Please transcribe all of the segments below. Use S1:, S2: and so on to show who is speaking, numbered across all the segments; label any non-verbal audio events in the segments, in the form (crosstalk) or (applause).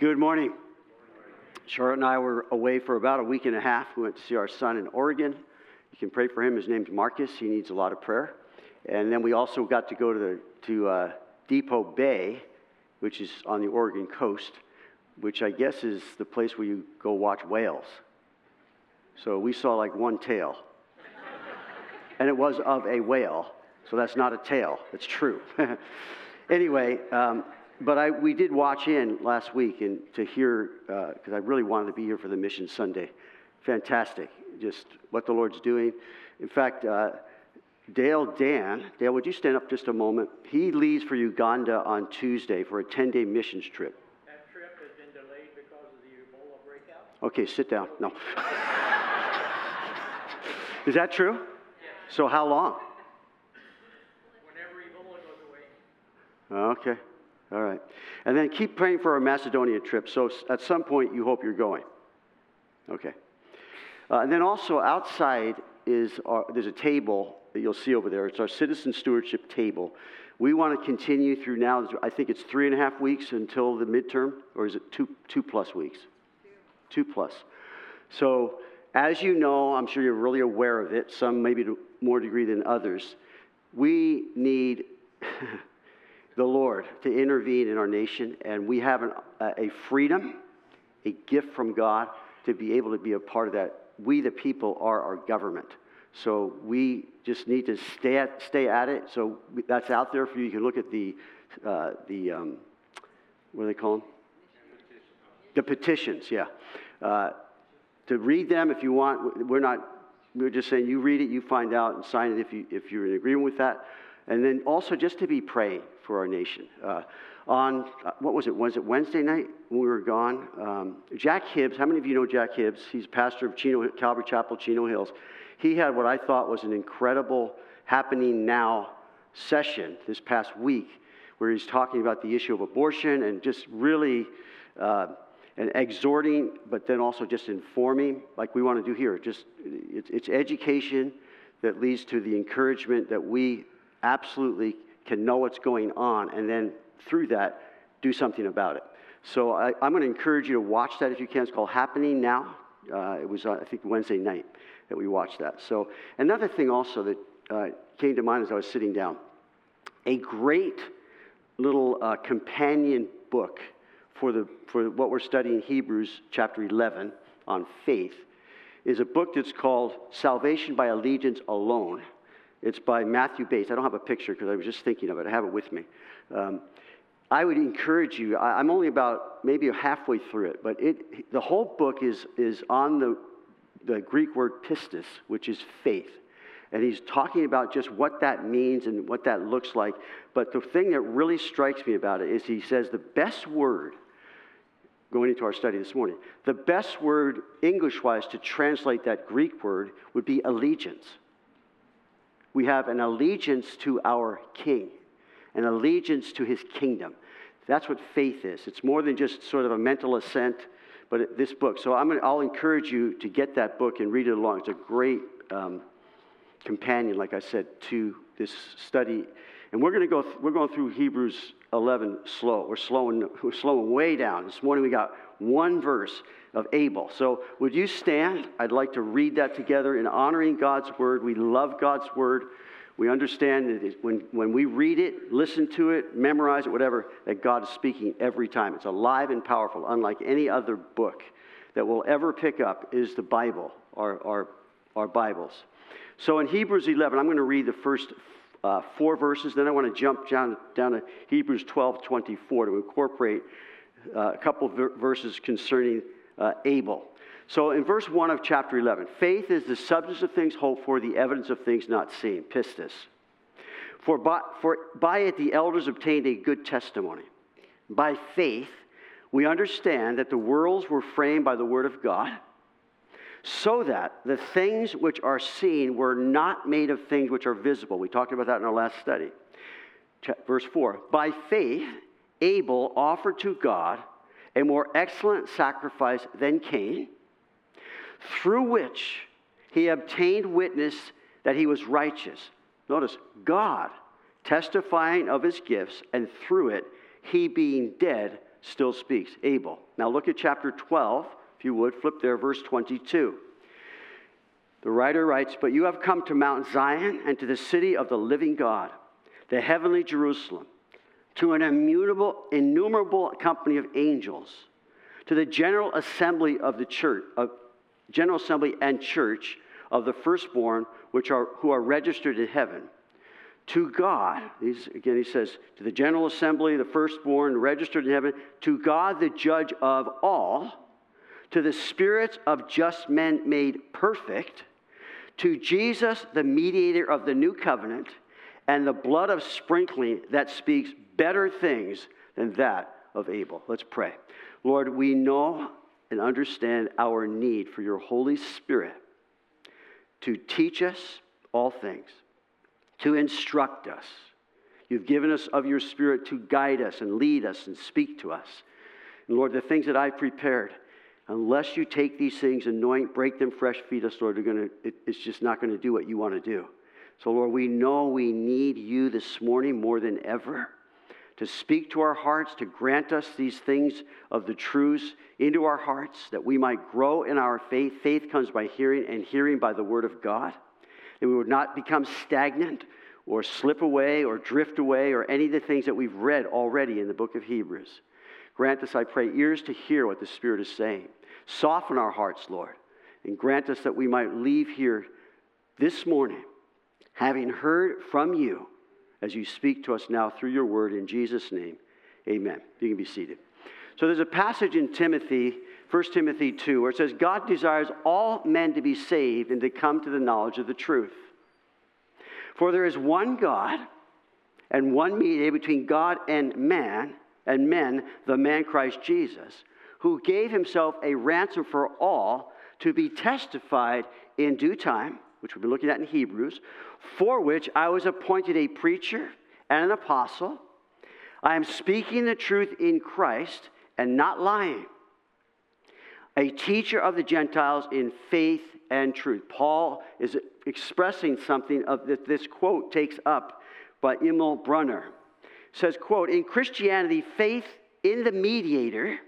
S1: Good morning. Charlotte and I were away for about a week and a half. We went to see our son in Oregon. You can pray for him. His name's Marcus. He needs a lot of prayer. And then we also got to go to, the, to uh, Depoe Bay, which is on the Oregon coast, which I guess is the place where you go watch whales. So we saw like one tail. and it was of a whale. So that's not a tail. It's true. (laughs) anyway, um, but I, we did watch in last week and to hear, because uh, I really wanted to be here for the Mission Sunday. Fantastic. Just what the Lord's doing. In fact, uh, Dale Dan, Dale, would you stand up just a moment? He leaves for Uganda on Tuesday for a 10 day missions trip.
S2: That trip has been delayed because of the Ebola breakout?
S1: Okay, sit down. No. (laughs) Is that true?
S2: Yes.
S1: So, how long?
S2: Whenever Ebola goes away.
S1: Okay. All right. And then keep praying for our Macedonia trip. So, at some point, you hope you're going. Okay. Uh, and then also outside is our, there's a table that you'll see over there. It's our citizen stewardship table. We want to continue through now. I think it's three and a half weeks until the midterm, or is it two, two plus weeks? Two plus. So, as you know, I'm sure you're really aware of it, some maybe to more degree than others. We need (laughs) the Lord to intervene in our nation, and we have an, a freedom, a gift from God to be able to be a part of that. We, the people, are our government. So we just need to stay at, stay at it. So that's out there for you. You can look at the, uh, the um, what do they call them? The petitions, yeah. Uh, to read them if you want. We're not, we're just saying you read it, you find out, and sign it if, you, if you're in agreement with that. And then also just to be praying for our nation. Uh, on, uh, what was it? Was it Wednesday night when we were gone? Um, Jack Hibbs, how many of you know Jack Hibbs? He's pastor of Chino, Calvary Chapel, Chino Hills. He had what I thought was an incredible happening now session this past week where he's talking about the issue of abortion and just really uh, and exhorting, but then also just informing, like we want to do here. Just it's, it's education that leads to the encouragement that we absolutely can know what's going on, and then through that, do something about it. So I, am going to encourage you to watch that if you can. It's called Happening Now. Uh, it was, uh, I think, Wednesday night that we watched that. So another thing also that uh, came to mind as I was sitting down, a great little uh, companion book for, the, for what we're studying Hebrews chapter 11 on faith is a book that's called Salvation by Allegiance Alone. It's by Matthew Bates. I don't have a picture because I was just thinking of it. I have it with me. Um, I would encourage you, I, am only about maybe halfway through it, but it, the whole book is, is on the, the Greek word pistis, which is faith. And he's talking about just what that means and what that looks like. But the thing that really strikes me about it is he says the best word going into our study this morning. The best word, English wise, to translate that Greek word would be allegiance. We have an allegiance to our King, an allegiance to his kingdom. That's what faith is. It's more than just sort of a mental assent, but this book. So I'm gonna, I'll encourage you to get that book and read it along. It's a great um, companion, like I said, to this study. And we're going to go, th- we're going through Hebrews 11 slow. We're slowing, we're slowing way down. This morning we got one verse of Abel. So would you stand? I'd like to read that together in honoring God's word. We love God's word. We understand that when, when we read it, listen to it, memorize it, whatever, that God is speaking every time. It's alive and powerful, unlike any other book that we'll ever pick up is the Bible, our, our, our Bibles. So in Hebrews 11, I'm going to read the first uh, four verses. Then I want to jump down, down to Hebrews 12 24 to incorporate uh, a couple ver- verses concerning uh, Abel. So in verse 1 of chapter 11, faith is the substance of things hoped for, the evidence of things not seen, pistis. For by, for by it the elders obtained a good testimony. By faith, we understand that the worlds were framed by the word of God so that the things which are seen were not made of things which are visible. We talked about that in our last study. Verse 4 By faith, Abel offered to God a more excellent sacrifice than Cain, through which he obtained witness that he was righteous. Notice, God testifying of his gifts, and through it, he being dead still speaks. Abel. Now look at chapter 12, if you would, flip there, verse 22. The writer writes, But you have come to Mount Zion and to the city of the living God, the heavenly Jerusalem, to an immutable, innumerable company of angels, to the general assembly of the church, of general assembly and church of the firstborn, which are who are registered in heaven. To God, again, he says, to the general assembly, the firstborn, registered in heaven, to God, the judge of all, to the spirits of just men made perfect to Jesus, the mediator of the new covenant, and the blood of sprinkling that speaks better things than that of Abel. Let's pray. Lord, we know and understand our need for your Holy Spirit to teach us all things, to instruct us. You've given us of your Spirit to guide us and lead us and speak to us. And Lord, the things that I've prepared, unless you take these things, anoint, break them fresh, feed us, Lord, gonna, it, it's just not going to do what you want to do. So, Lord, we know we need you this morning more than ever to speak to our hearts, to grant us these things of the truths into our hearts, that we might grow in our faith. Faith comes by hearing, and hearing by the word of God. That we would not become stagnant or slip away or drift away or any of the things that we've read already in the book of Hebrews. Grant us, I pray, ears to hear what the Spirit is saying. Soften our hearts, Lord, and grant us that we might leave here this morning having heard from you as you speak to us now through your word in Jesus' name. Amen. You can be seated. So there's a passage in Timothy, 1 Timothy 2, where it says, God desires all men to be saved and to come to the knowledge of the truth. For there is one God and one mediator between God and man, and men, the man Christ Jesus who gave himself a ransom for all to be testified in due time, which we've been looking at in Hebrews, for which I was appointed a preacher and an apostle. I am speaking the truth in Christ and not lying. A teacher of the Gentiles in faith and truth. Paul is expressing something of that this quote takes up by Emil Brunner. says, quote, in Christianity, faith in the mediator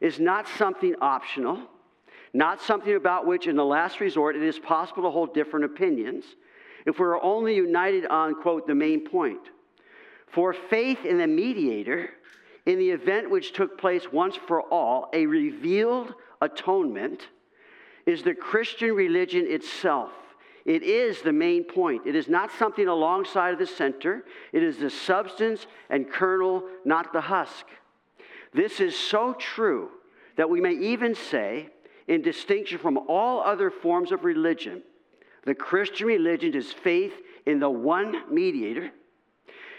S1: is not something optional, not something about which, in the last resort, it is possible to hold different opinions if we're only united on, quote, the main point. For faith in the mediator, in the event which took place once for all, a revealed atonement, is the Christian religion itself. It is the main point. It is not something alongside of the center. It is the substance and kernel, not the husk. This is so true that we may even say, in distinction from all other forms of religion, the Christian religion is faith in the one mediator,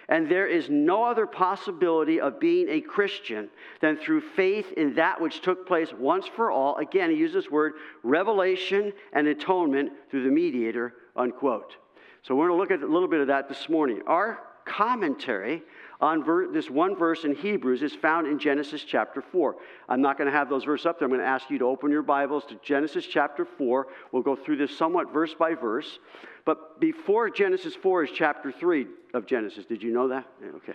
S1: and there is no other possibility of being a Christian than through faith in that which took place once for all. Again, he uses this word revelation and atonement through the mediator, unquote. So we're going to look at a little bit of that this morning. Our commentary on ver- this one verse in Hebrews is found in Genesis chapter 4. I'm not going to have those verses up there. I'm going to ask you to open your Bibles to Genesis chapter 4. We'll go through this somewhat verse by verse. But before Genesis 4 is chapter 3 of Genesis. Did you know that? Okay.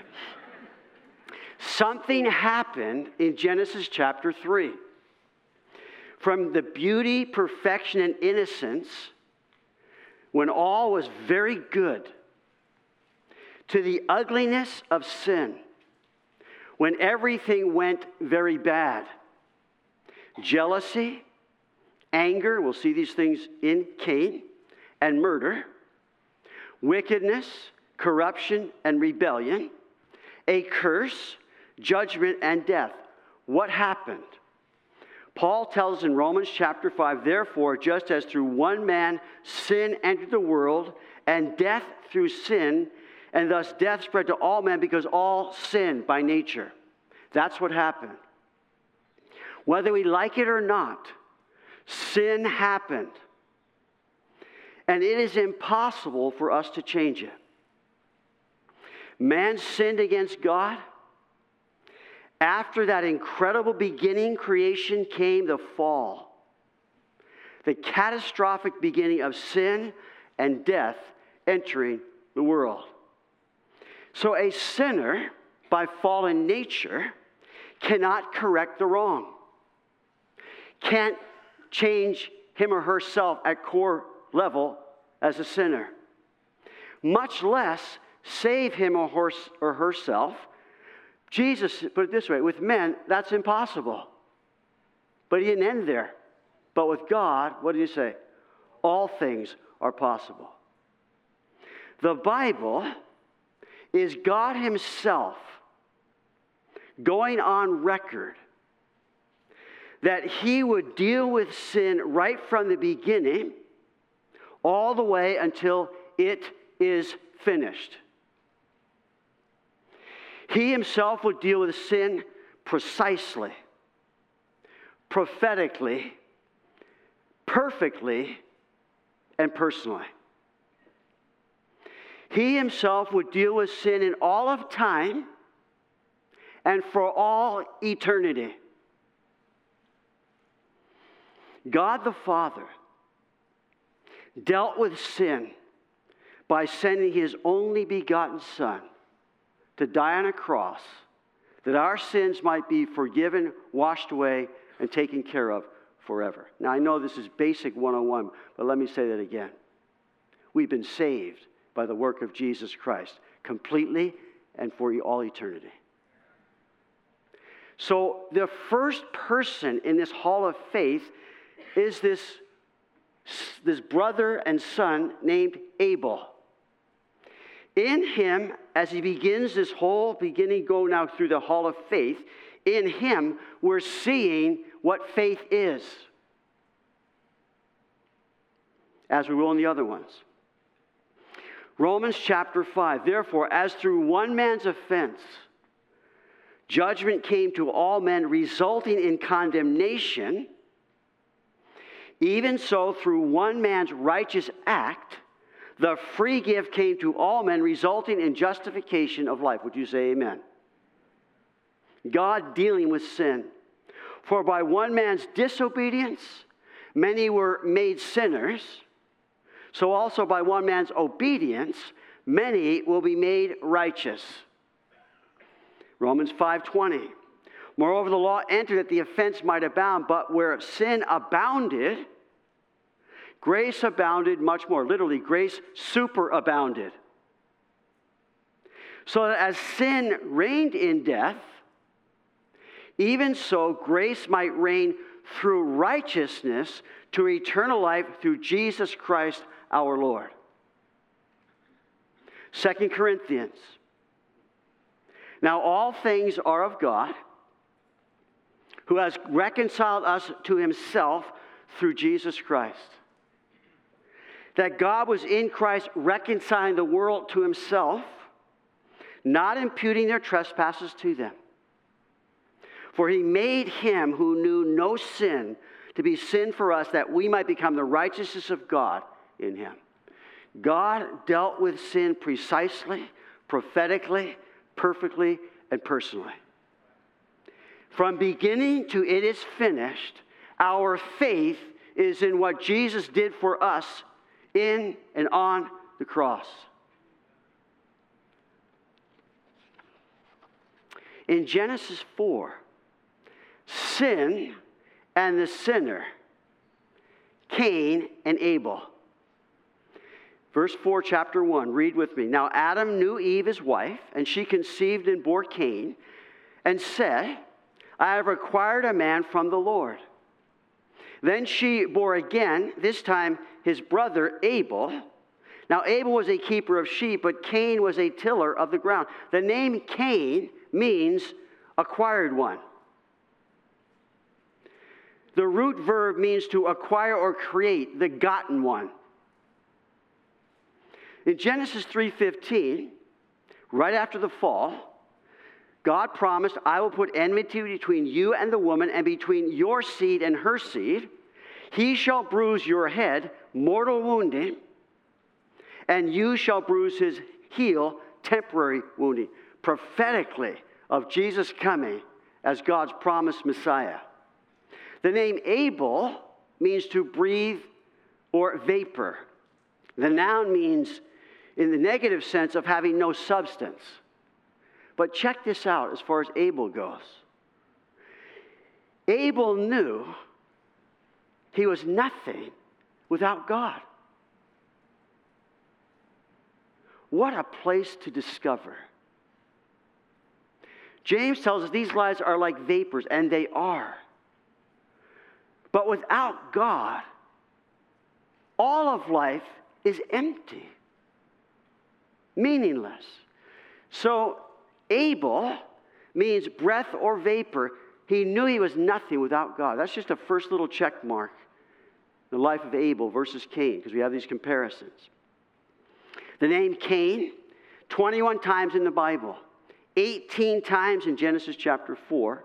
S1: Something happened in Genesis chapter 3. From the beauty, perfection, and innocence, when all was very good to the ugliness of sin when everything went very bad. Jealousy, anger, we'll see these things in Cain, and murder, wickedness, corruption, and rebellion, a curse, judgment, and death. What happened? Paul tells in Romans chapter 5, therefore, just as through one man sin entered the world, and death through sin, and thus death spread to all men because all sin by nature. That's what happened. Whether we like it or not, sin happened. And it is impossible for us to change it. Man sinned against God. After that incredible beginning creation came the fall, the catastrophic beginning of sin and death entering the world. So a sinner, by fallen nature, cannot correct the wrong, can't change him or herself at core level as a sinner, much less save him or, her, or herself. Jesus put it this way with men, that's impossible. But he didn't end there. But with God, what did he say? All things are possible. The Bible is God Himself going on record that He would deal with sin right from the beginning all the way until it is finished. He Himself would deal with sin precisely, prophetically, perfectly, and personally. He himself would deal with sin in all of time and for all eternity. God the Father dealt with sin by sending his only begotten Son to die on a cross that our sins might be forgiven, washed away, and taken care of forever. Now, I know this is basic 101, but let me say that again. We've been saved by the work of Jesus Christ completely and for all eternity. So, the first person in this hall of faith is this, this brother and son named Abel. In him, as he begins this whole beginning, go now through the hall of faith, in him we're seeing what faith is, as we will in the other ones. Romans chapter 5. Therefore, as through one man's offense, judgment came to all men, resulting in condemnation, even so, through one man's righteous act, the free gift came to all men, resulting in justification of life. Would you say amen? God dealing with sin. For by one man's disobedience, many were made sinners so also by one man's obedience, many will be made righteous. Romans 5:20. Moreover, the law entered that the offense might abound, but where sin abounded, grace abounded much more. Literally, grace superabounded. So that as sin reigned in death, even so grace might reign through righteousness to eternal life through Jesus Christ our Lord. Second Corinthians. Now, all things are of God, who has reconciled us to himself through Jesus Christ. That God was in Christ reconciling the world to himself, not imputing their trespasses to them. For he made him who knew no sin to be sin for us, that we might become the righteousness of God in him. God dealt with sin precisely, prophetically, perfectly, and personally. From beginning to it is finished, our faith is in what Jesus did for us in and on the cross. In Genesis 4, sin and the sinner, Cain and Abel. Verse 4, chapter 1, read with me. Now Adam knew Eve, his wife, and she conceived and bore Cain, and said, I have acquired a man from the Lord. Then she bore again, this time his brother Abel. Now Abel was a keeper of sheep, but Cain was a tiller of the ground. The name Cain means acquired one. The root verb means to acquire or create, the gotten one. In Genesis 3:15, right after the fall, God promised, I will put enmity between you and the woman, and between your seed and her seed. He shall bruise your head, mortal wounding, and you shall bruise his heel, temporary wounding. Prophetically of Jesus coming as God's promised Messiah. The name Abel means to breathe or vapor. The noun means in the negative sense of having no substance. But check this out as far as Abel goes. Abel knew he was nothing without God. What a place to discover. James tells us these lies are like vapors, and they are. But without God, all of life is empty, meaningless. So, Abel means breath or vapor. He knew he was nothing without God. That's just a first little check mark. The life of Abel versus Cain, because we have these comparisons. The name Cain, 21 times in the Bible, 18 times in Genesis chapter 4,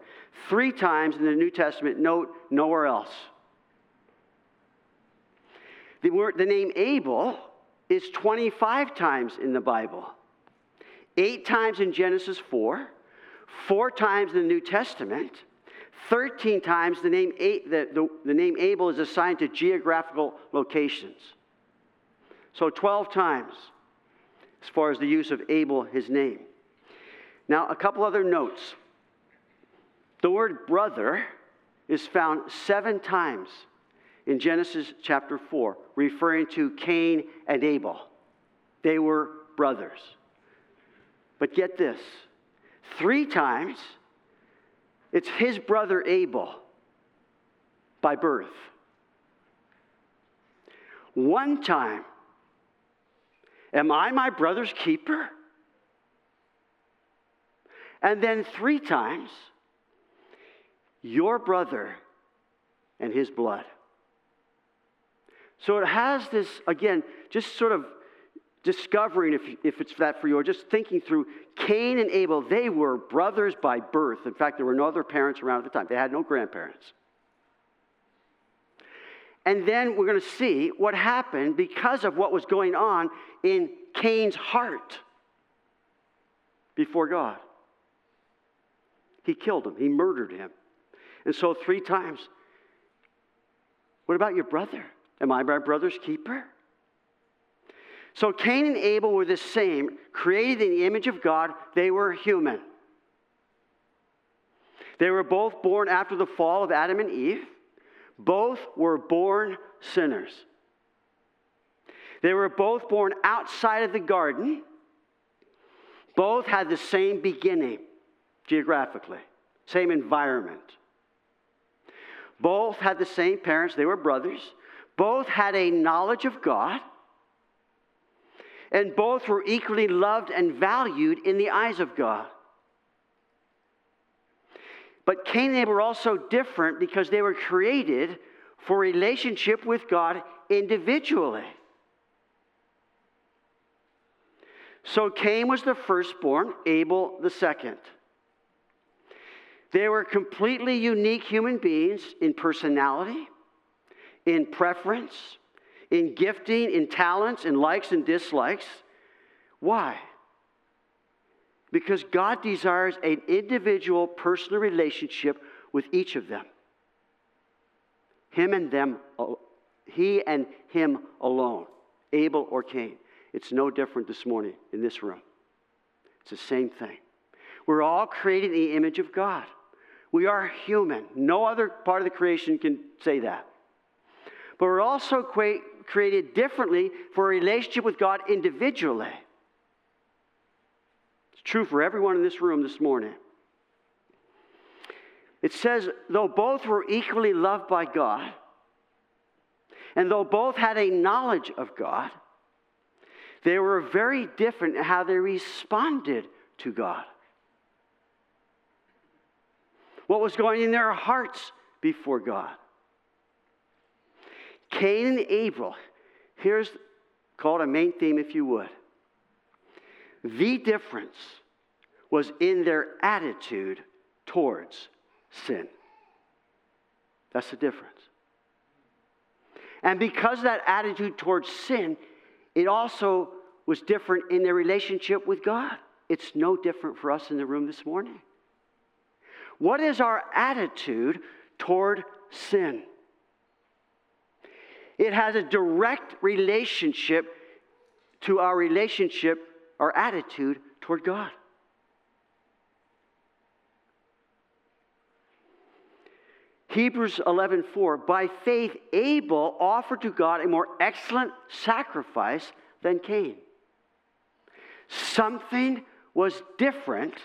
S1: three times in the New Testament, note nowhere else. The, word, the name Abel is 25 times in the Bible, eight times in Genesis 4, four times in the New Testament. 13 times the name, the, the, the name Abel is assigned to geographical locations. So 12 times as far as the use of Abel, his name. Now, a couple other notes. The word brother is found seven times in Genesis chapter 4, referring to Cain and Abel. They were brothers. But get this three times it's his brother Abel by birth. One time, am I my brother's keeper? And then three times, your brother and his blood. So it has this, again, just sort of discovering if, if it's that for you, or just thinking through Cain and Abel, they were brothers by birth. In fact, there were no other parents around at the time, they had no grandparents. And then we're going to see what happened because of what was going on in Cain's heart before God. He killed him, he murdered him. And so, three times, what about your brother? Am I my brother's keeper? So Cain and Abel were the same, created in the image of God. They were human. They were both born after the fall of Adam and Eve. Both were born sinners. They were both born outside of the garden. Both had the same beginning geographically, same environment. Both had the same parents, they were brothers. Both had a knowledge of God and both were equally loved and valued in the eyes of God. But Cain and Abel were also different because they were created for relationship with God individually. So Cain was the firstborn, Abel the second. They were completely unique human beings in personality, in preference, in gifting, in talents, in likes and dislikes. Why? Because God desires an individual personal relationship with each of them. Him and them, uh, he and him alone, Abel or Cain. It's no different this morning in this room. It's the same thing. We're all created in the image of God. We are human. No other part of the creation can say that. But we're also created differently for a relationship with God individually. It's true for everyone in this room this morning. It says, though both were equally loved by God, and though both had a knowledge of God, they were very different in how they responded to God. What was going in their hearts before God? Cain and Abel, here's called a main theme, if you would. The difference was in their attitude towards sin. That's the difference. And because that attitude towards sin, it also was different in their relationship with God. It's no different for us in the room this morning. What is our attitude toward sin? It has a direct relationship to our relationship, our attitude toward God. Hebrews 11:4 By faith Abel offered to God a more excellent sacrifice than Cain. Something was different.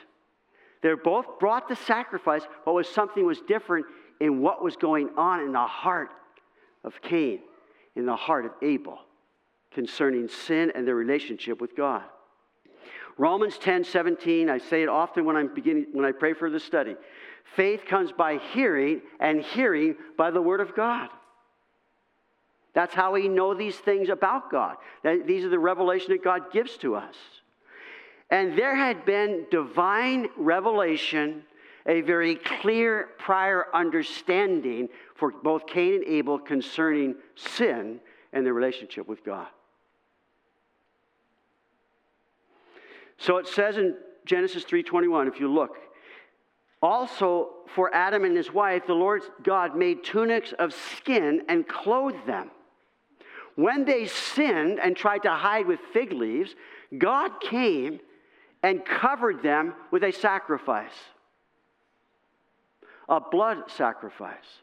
S1: They both brought the sacrifice, but was something was different in what was going on in the heart of Cain, in the heart of Abel, concerning sin and their relationship with God. Romans 10 17, I say it often when I'm beginning when I pray for the study. Faith comes by hearing, and hearing by the word of God. That's how we know these things about God. These are the revelation that God gives to us. And there had been divine revelation, a very clear prior understanding for both Cain and Abel concerning sin and their relationship with God. So it says in Genesis 3:21 if you look also for Adam and his wife the Lord God made tunics of skin and clothed them. When they sinned and tried to hide with fig leaves, God came and covered them with a sacrifice, a blood sacrifice.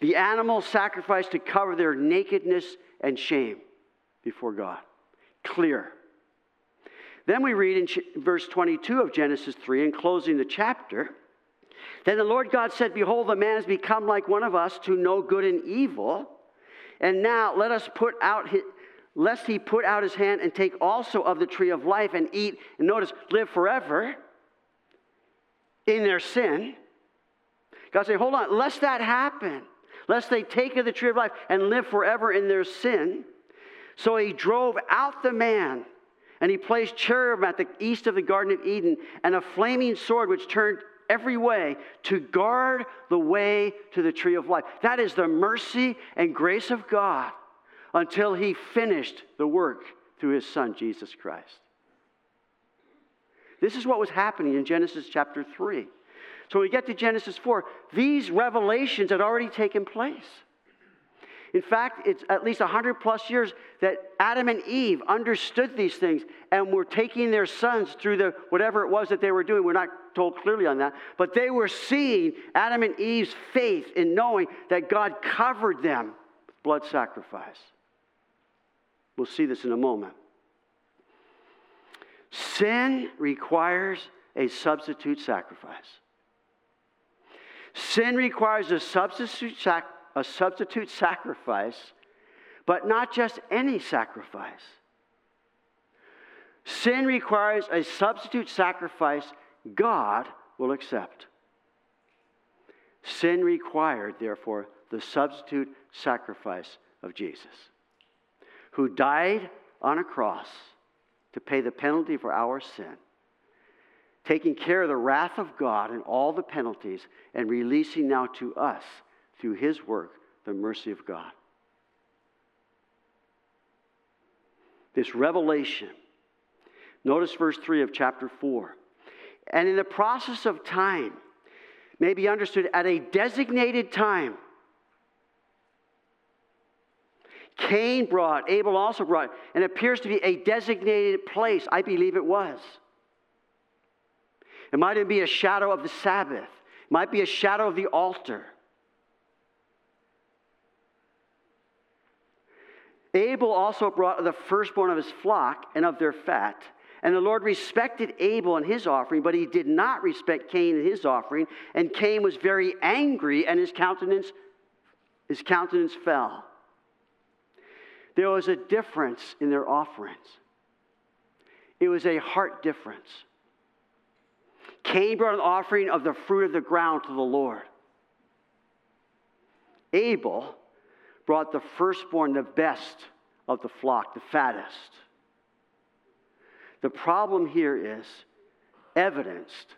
S1: The animal sacrificed to cover their nakedness and shame before God. Clear. Then we read in verse 22 of Genesis 3, in closing the chapter, then the Lord God said, Behold, the man has become like one of us to know good and evil. And now let us put out his, lest he put out his hand and take also of the tree of life and eat, and notice, live forever in their sin. God said, hold on, lest that happen, lest they take of the tree of life and live forever in their sin. So he drove out the man, and he placed cherubim at the east of the Garden of Eden, and a flaming sword which turned every way to guard the way to the tree of life. That is the mercy and grace of God until he finished the work through his son, Jesus Christ. This is what was happening in Genesis chapter 3. So when we get to Genesis 4, these revelations had already taken place. In fact, it's at least 100 plus years that Adam and Eve understood these things and were taking their sons through the whatever it was that they were doing. We're not told clearly on that, but they were seeing Adam and Eve's faith in knowing that God covered them with blood sacrifice. We'll see this in a moment. Sin requires a substitute sacrifice. Sin requires a substitute, sac- a substitute sacrifice, but not just any sacrifice. Sin requires a substitute sacrifice God will accept. Sin required, therefore, the substitute sacrifice of Jesus who died on a cross to pay the penalty for our sin, taking care of the wrath of God and all the penalties, and releasing now to us, through his work, the mercy of God. This revelation. Notice verse 3 of chapter 4. And in the process of time, may be understood at a designated time Cain brought, Abel also brought, and appears to be a designated place. I believe it was. It might even be a shadow of the Sabbath, it might be a shadow of the altar. Abel also brought the firstborn of his flock and of their fat. And the Lord respected Abel and his offering, but he did not respect Cain and his offering. And Cain was very angry, and his countenance, his countenance fell there was a difference in their offerings. It was a heart difference. Cain brought an offering of the fruit of the ground to the Lord. Abel brought the firstborn, the best of the flock, the fattest. The problem here is evidenced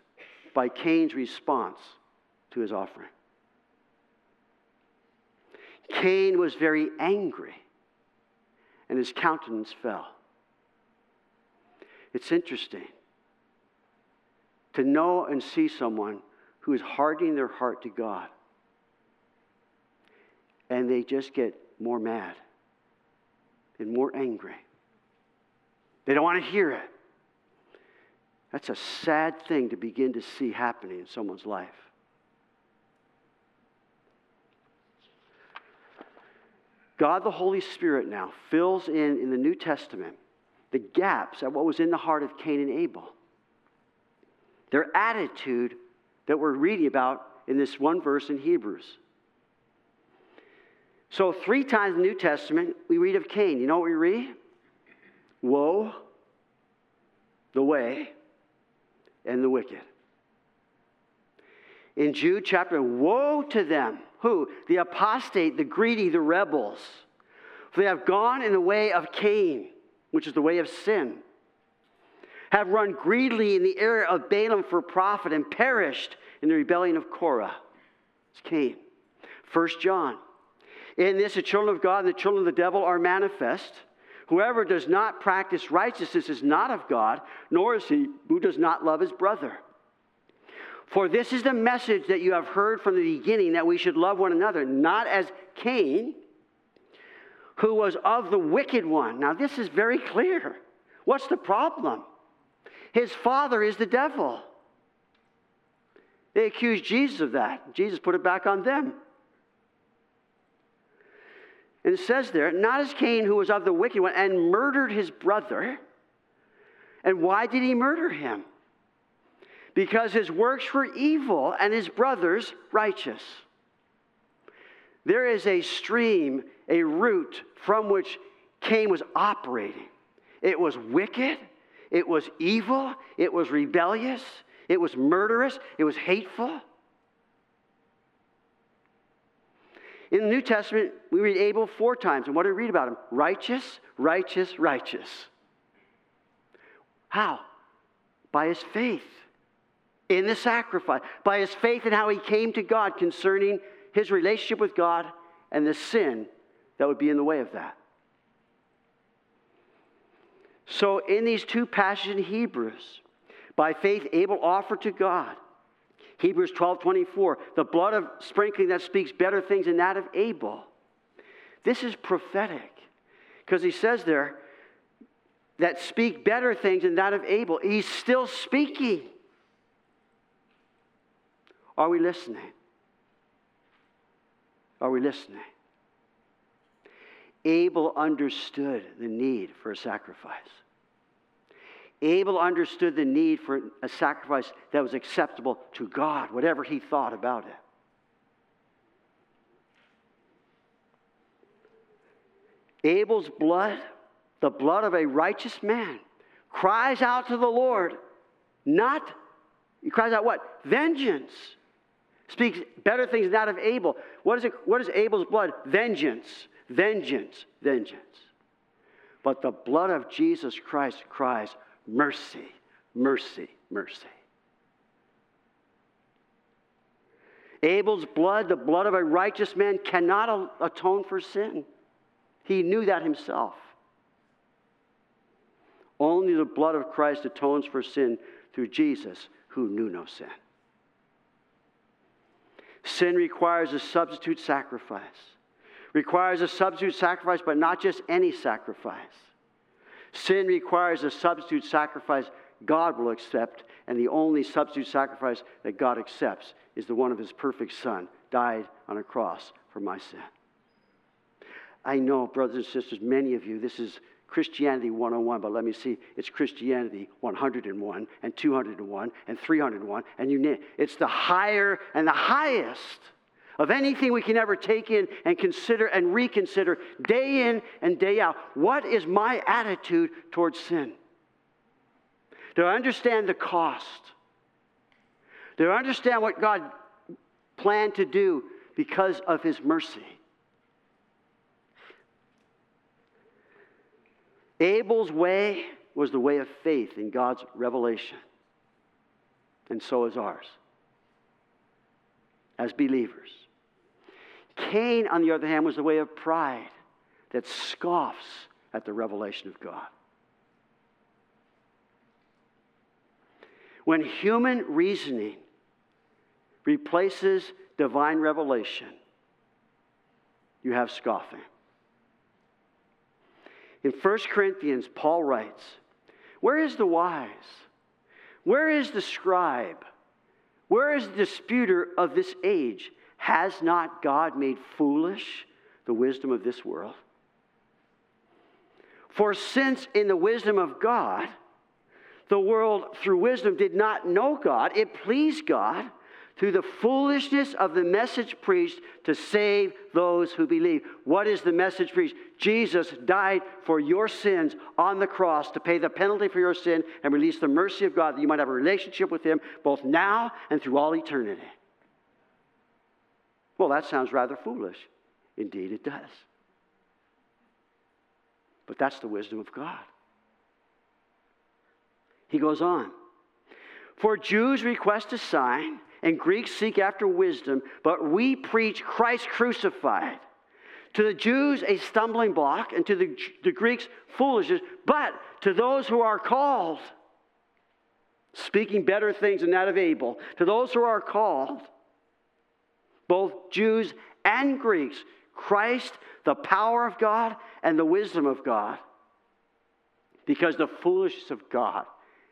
S1: by Cain's response to his offering. Cain was very angry and his countenance fell. It's interesting to know and see someone who is hardening their heart to God, and they just get more mad and more angry. They don't want to hear it. That's a sad thing to begin to see happening in someone's life. God the Holy Spirit now fills in in the New Testament the gaps at what was in the heart of Cain and Abel. Their attitude that we're reading about in this one verse in Hebrews. So, three times in the New Testament, we read of Cain. You know what we read? Woe, the way, and the wicked. In Jude chapter, woe to them. Who? The apostate, the greedy, the rebels. For they have gone in the way of Cain, which is the way of sin, have run greedily in the area of Balaam for profit, and perished in the rebellion of Korah. It's Cain. First John. In this, the children of God and the children of the devil are manifest. Whoever does not practice righteousness is not of God, nor is he who does not love his brother. For this is the message that you have heard from the beginning that we should love one another, not as Cain, who was of the wicked one. Now, this is very clear. What's the problem? His father is the devil. They accused Jesus of that. Jesus put it back on them. And it says there, not as Cain, who was of the wicked one, and murdered his brother. And why did he murder him? Because his works were evil and his brothers righteous. There is a stream, a root from which Cain was operating. It was wicked, it was evil, it was rebellious, it was murderous, it was hateful. In the New Testament, we read Abel four times. And what do we read about him? Righteous, righteous, righteous. How? By his faith in the sacrifice, by his faith in how he came to God concerning his relationship with God and the sin that would be in the way of that. So, in these two passages in Hebrews, by faith, Abel offered to God Hebrews 12 24, the blood of sprinkling that speaks better things than that of Abel. This is prophetic because he says there that speak better things than that of Abel. He's still speaking. Are we listening? Are we listening? Abel understood the need for a sacrifice. Abel understood the need for a sacrifice that was acceptable to God, whatever he thought about it. Abel's blood, the blood of a righteous man, cries out to the Lord, not, he cries out what? Vengeance. Speaks better things than that of Abel. What is, it, what is Abel's blood? Vengeance, vengeance, vengeance. But the blood of Jesus Christ cries, mercy, mercy, mercy. Abel's blood, the blood of a righteous man, cannot atone for sin. He knew that himself. Only the blood of Christ atones for sin through Jesus, who knew no sin. Sin requires a substitute sacrifice. Requires a substitute sacrifice, but not just any sacrifice. Sin requires a substitute sacrifice God will accept, and the only substitute sacrifice that God accepts is the one of his perfect Son, died on a cross for my sin. I know, brothers and sisters, many of you, this is Christianity 101, but let me see, it's Christianity 101 and 201 and 301, and you name it's the higher and the highest of anything we can ever take in and consider and reconsider day in and day out. What is my attitude towards sin? Do I understand the cost? Do I understand what God planned to do because of His mercy? Abel's way was the way of faith in God's revelation, and so is ours as believers. Cain, on the other hand, was the way of pride that scoffs at the revelation of God. When human reasoning replaces divine revelation, you have scoffing. In 1 Corinthians, Paul writes, Where is the wise? Where is the scribe? Where is the disputer of this age? Has not God made foolish the wisdom of this world. For since in the wisdom of God, the world through wisdom did not know God, it pleased God through the foolishness of the message preached to save those who believe. What is the message preached? Jesus died for your sins on the cross to pay the penalty for your sin and release the mercy of God that you might have a relationship with Him both now and through all eternity. Well, that sounds rather foolish. Indeed, it does. But that's the wisdom of God. He goes on. For Jews request a sign, and Greeks seek after wisdom, but we preach Christ crucified. To the Jews, a stumbling block, and to the, the Greeks, foolishness, but to those who are called, speaking better things than that of Abel, to those who are called, both Jews and Greeks, Christ, the power of God and the wisdom of God. Because the foolishness of God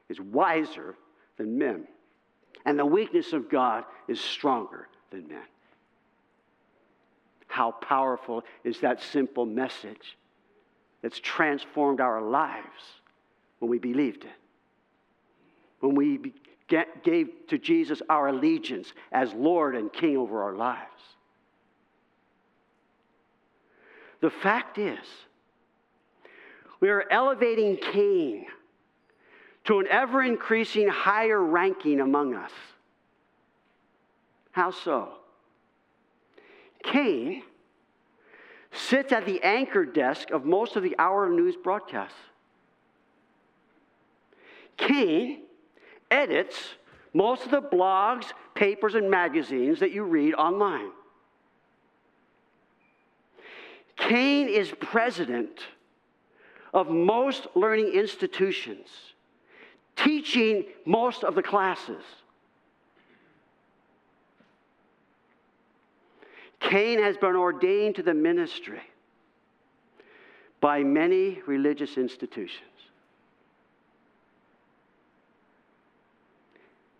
S1: is wiser than men, and the weakness of God is stronger than man. How powerful is that simple message that's transformed our lives when we believed it? When we gave to Jesus our allegiance as Lord and King over our lives. The fact is, we are elevating Cain to an ever increasing higher ranking among us. How so? Cain sits at the anchor desk of most of the hour of news broadcasts. Cain edits most of the blogs, papers, and magazines that you read online. Cain is president of most learning institutions, teaching most of the classes. Cain has been ordained to the ministry by many religious institutions.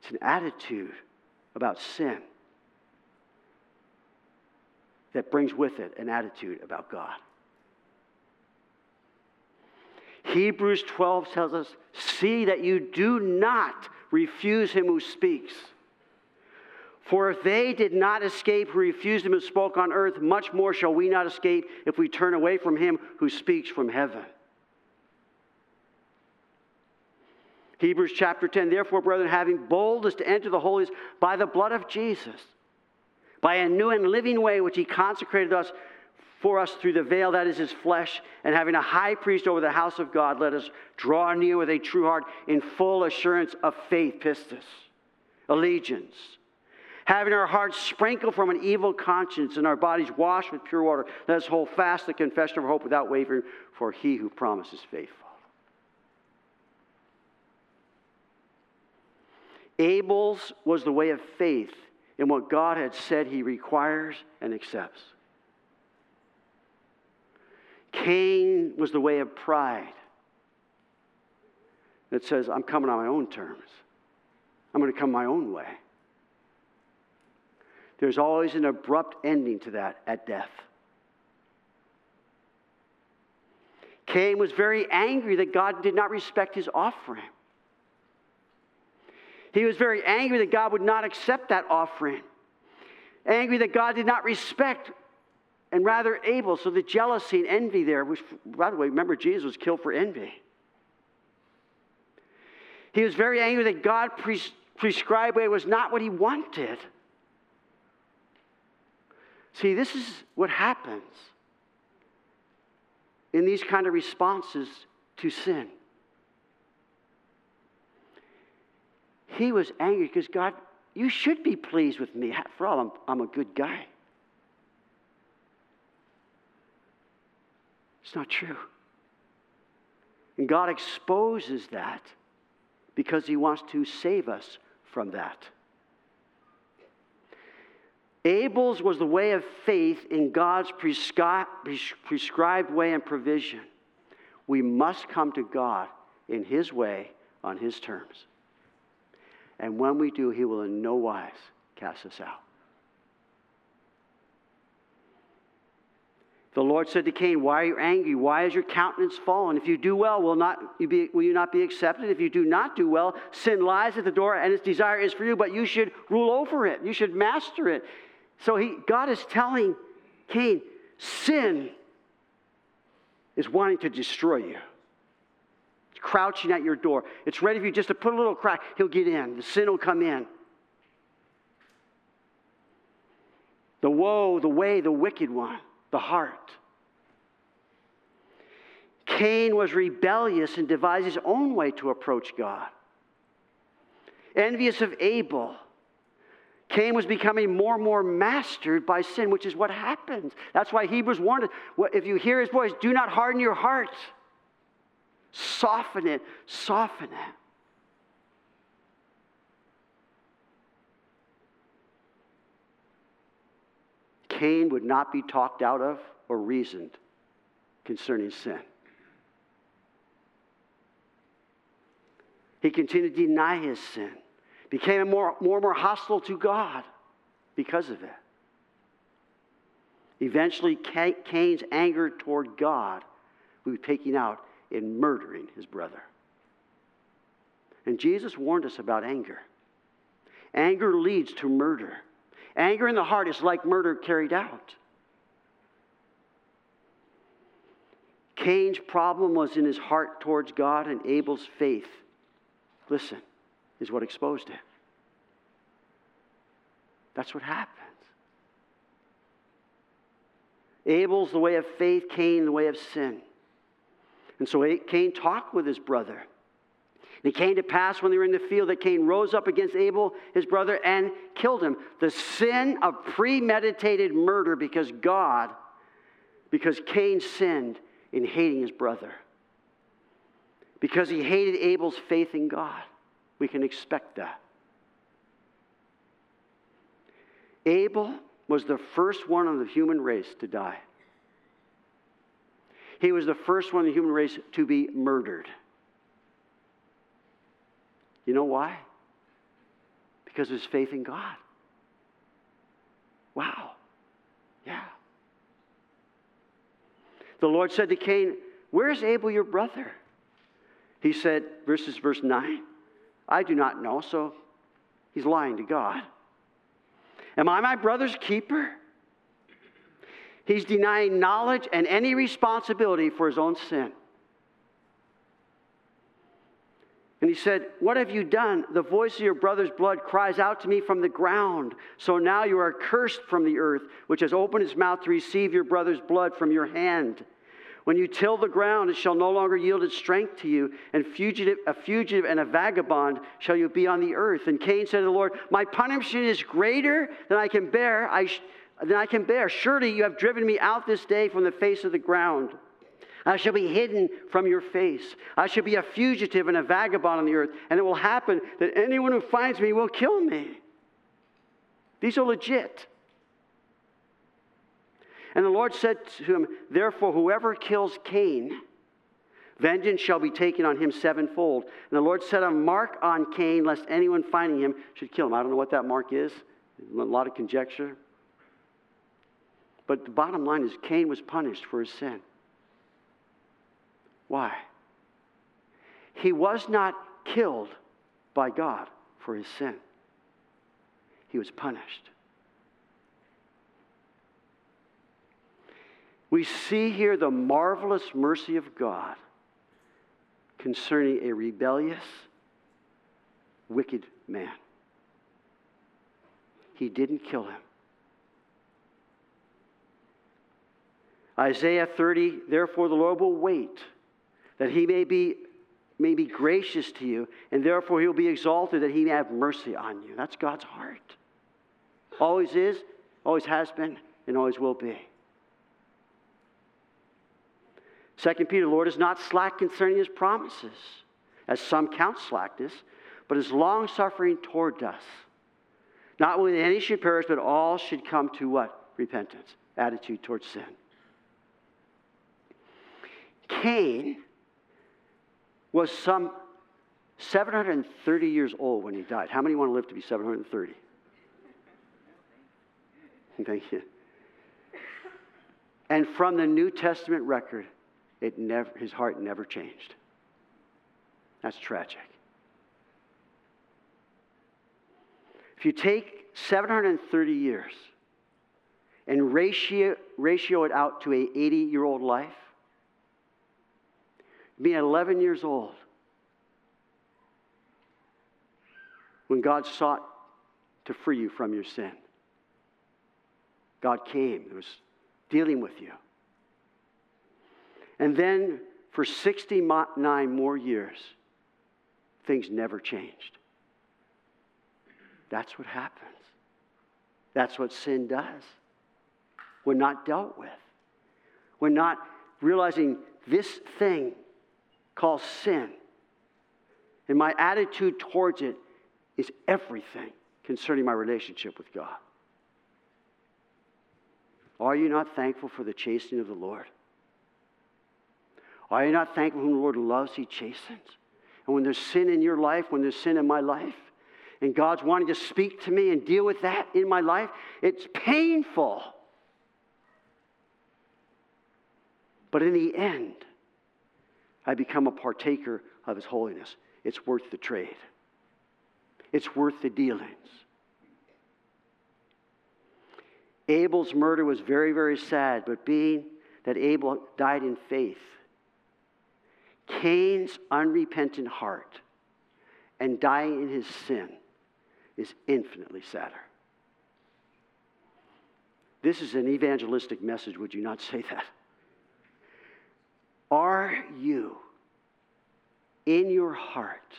S1: It's an attitude about sin that brings with it an attitude about God. Hebrews 12 tells us, See that you do not refuse him who speaks. For if they did not escape who refused him who spoke on earth, much more shall we not escape if we turn away from him who speaks from heaven. Hebrews chapter 10, therefore, brethren, having boldness to enter the holies by the blood of Jesus by a new and living way which he consecrated us for us through the veil that is his flesh, and having a high priest over the house of God, let us draw near with a true heart in full assurance of faith, pistis, allegiance. Having our hearts sprinkled from an evil conscience and our bodies washed with pure water, let us hold fast the confession of hope without wavering, for he who promises faithful. Abel's was the way of faith in what God had said he requires and accepts. Cain was the way of pride that says, I'm coming on my own terms. I'm going to come my own way. There's always an abrupt ending to that at death. Cain was very angry that God did not respect his offering. He was very angry that God would not accept that offering, angry that God did not respect and rather Abel. So the jealousy and envy there, which, by the way, remember, Jesus was killed for envy. He was very angry that God pres- prescribed way was not what he wanted. See, this is what happens in these kind of responses to sin. He was angry because God, you should be pleased with me. For all, I'm, I'm a good guy. It's not true. And God exposes that because He wants to save us from that. Abel's was the way of faith in God's prescribed way and provision. We must come to God in His way, on His terms. And when we do, he will in no wise cast us out. The Lord said to Cain, Why are you angry? Why is your countenance fallen? If you do well, will, not you be, will you not be accepted? If you do not do well, sin lies at the door and its desire is for you, but you should rule over it. You should master it. So he, God is telling Cain, sin is wanting to destroy you. It's crouching at your door. It's ready for you just to put a little crack. He'll get in. The sin will come in. The woe, the way, the wicked one, the heart. Cain was rebellious and devised his own way to approach God. Envious of Abel. Cain was becoming more and more mastered by sin, which is what happens. That's why Hebrews warned us if you hear his voice, do not harden your heart. Soften it, soften it. Cain would not be talked out of or reasoned concerning sin. He continued to deny his sin, became more, more and more hostile to God because of it. Eventually, Cain's anger toward God would be taken out in murdering his brother. And Jesus warned us about anger. Anger leads to murder. Anger in the heart is like murder carried out. Cain's problem was in his heart towards God, and Abel's faith, listen, is what exposed him. That's what happens. Abel's the way of faith, Cain the way of sin. And so Cain talked with his brother. And it came to pass when they were in the field that Cain rose up against Abel, his brother, and killed him. The sin of premeditated murder because God, because Cain sinned in hating his brother. Because he hated Abel's faith in God. We can expect that. Abel was the first one of the human race to die. He was the first one in the human race to be murdered. You know why? Because of his faith in God. Wow. Yeah. The Lord said to Cain, Where's Abel, your brother? He said, verses verse 9, I do not know, so he's lying to God. Am I my brother's keeper? He's denying knowledge and any responsibility for his own sin. And he said, What have you done? The voice of your brother's blood cries out to me from the ground. So now you are cursed from the earth, which has opened its mouth to receive your brother's blood from your hand. When you till the ground, it shall no longer yield its strength to you, and fugitive, a fugitive and a vagabond shall you be on the earth. And Cain said to the Lord, My punishment is greater than I can bear. I sh- than I can bear. Surely you have driven me out this day from the face of the ground. I shall be hidden from your face. I shall be a fugitive and a vagabond on the earth, and it will happen that anyone who finds me will kill me. These are legit. And the Lord said to him, Therefore, whoever kills Cain, vengeance shall be taken on him sevenfold. And the Lord set a mark on Cain, lest anyone finding him should kill him. I don't know what that mark is, a lot of conjecture. But the bottom line is Cain was punished for his sin. Why? He was not killed by God for his sin, he was punished. We see here the marvelous mercy of God concerning a rebellious, wicked man. He didn't kill him. Isaiah 30, therefore the Lord will wait that he may be, may be gracious to you, and therefore he'll be exalted that he may have mercy on you. That's God's heart. Always is, always has been, and always will be. Second Peter, Lord is not slack concerning his promises, as some count slackness, but is long suffering toward us. Not that any should perish, but all should come to what? Repentance, attitude towards sin. Cain was some 730 years old when he died. How many want to live to be 730? Thank you. And from the New Testament record, it never, his heart never changed. That's tragic. If you take 730 years and ratio, ratio it out to a 80 year old life, being 11 years old, when God sought to free you from your sin, God came, He was dealing with you. And then for 69 more years, things never changed. That's what happens. That's what sin does. We're not dealt with. We're not realizing this thing called sin. And my attitude towards it is everything concerning my relationship with God. Are you not thankful for the chastening of the Lord? Are you not thankful when the Lord loves, He chastens? And when there's sin in your life, when there's sin in my life, and God's wanting to speak to me and deal with that in my life, it's painful. But in the end, I become a partaker of His holiness. It's worth the trade, it's worth the dealings. Abel's murder was very, very sad, but being that Abel died in faith, Cain's unrepentant heart and dying in his sin is infinitely sadder. This is an evangelistic message, would you not say that? Are you in your heart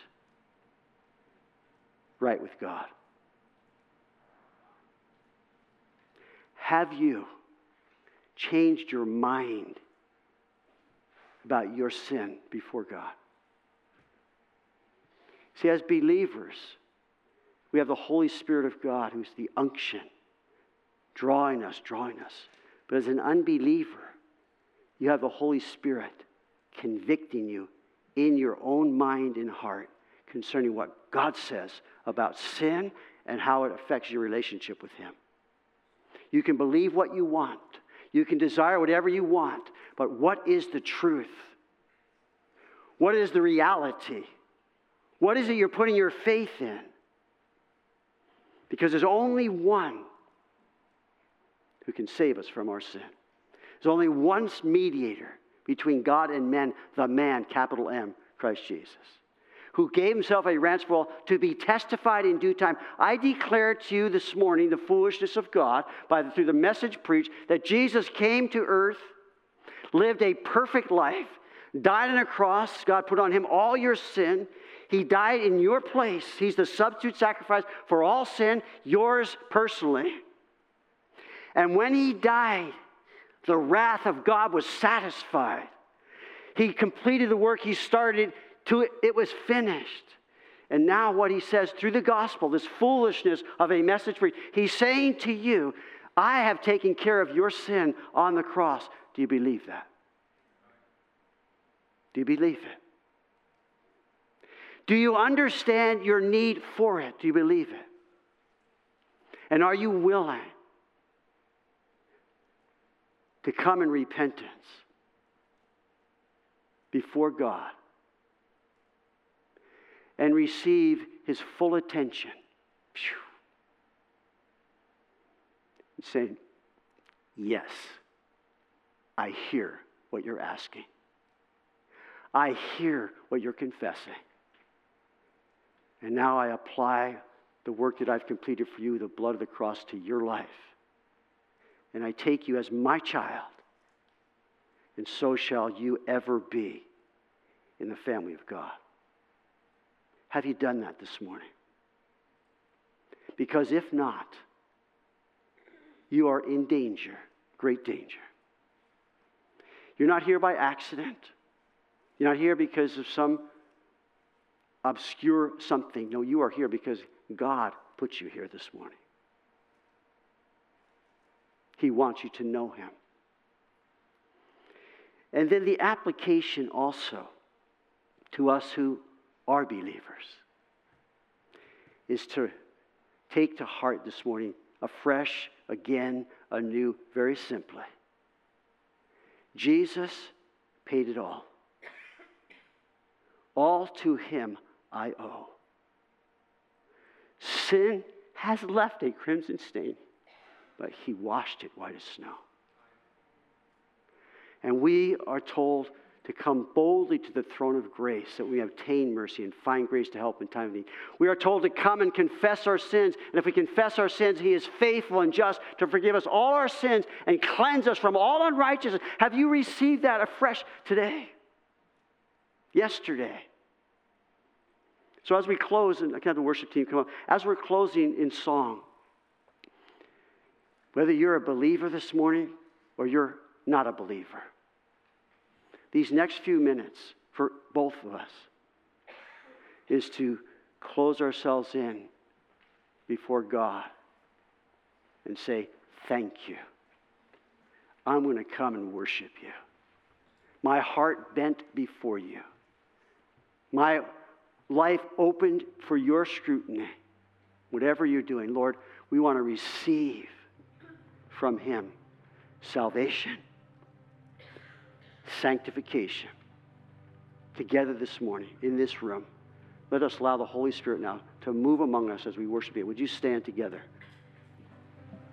S1: right with God? Have you changed your mind about your sin before God? See, as believers, we have the Holy Spirit of God who's the unction, drawing us, drawing us. But as an unbeliever, you have the Holy Spirit convicting you in your own mind and heart concerning what God says about sin and how it affects your relationship with Him. You can believe what you want, you can desire whatever you want, but what is the truth? What is the reality? What is it you're putting your faith in? Because there's only one who can save us from our sin. There's only one mediator between God and men, the man, capital M, Christ Jesus, who gave himself a ransom for all to be testified in due time. I declare to you this morning the foolishness of God by the, through the message preached that Jesus came to earth, lived a perfect life, died on a cross. God put on him all your sin. He died in your place. He's the substitute sacrifice for all sin, yours personally. And when he died, the wrath of God was satisfied. He completed the work he started to it was finished. And now what he says through the gospel, this foolishness of a message for you, he's saying to you, I have taken care of your sin on the cross. Do you believe that? Do you believe it? Do you understand your need for it? Do you believe it? And are you willing to come in repentance before God and receive His full attention? And saying, Yes, I hear what you're asking. I hear what you're confessing. And now I apply the work that I've completed for you, the blood of the cross, to your life. And I take you as my child. And so shall you ever be in the family of God. Have you done that this morning? Because if not, you are in danger, great danger. You're not here by accident. You're not here because of some obscure something. No, you are here because God put you here this morning. He wants you to know Him. And then the application also to us who are believers is to take to heart this morning afresh, again, anew, very simply. Jesus paid it all. All to him I owe. Sin has left a crimson stain, but he washed it white as snow. And we are told to come boldly to the throne of grace that we obtain mercy and find grace to help in time of need. We are told to come and confess our sins. And if we confess our sins, He is faithful and just to forgive us all our sins and cleanse us from all unrighteousness. Have you received that afresh today? Yesterday? So as we close, and I can have the worship team come up, as we're closing in song, whether you're a believer this morning or you're not a believer, these next few minutes for both of us is to close ourselves in before God and say, Thank you. I'm going to come and worship you. My heart bent before you. My life opened for your scrutiny. Whatever you're doing, Lord, we want to receive from Him salvation, sanctification. Together this morning in this room, let us allow the Holy Spirit now to move among us as we worship you. Would you stand together?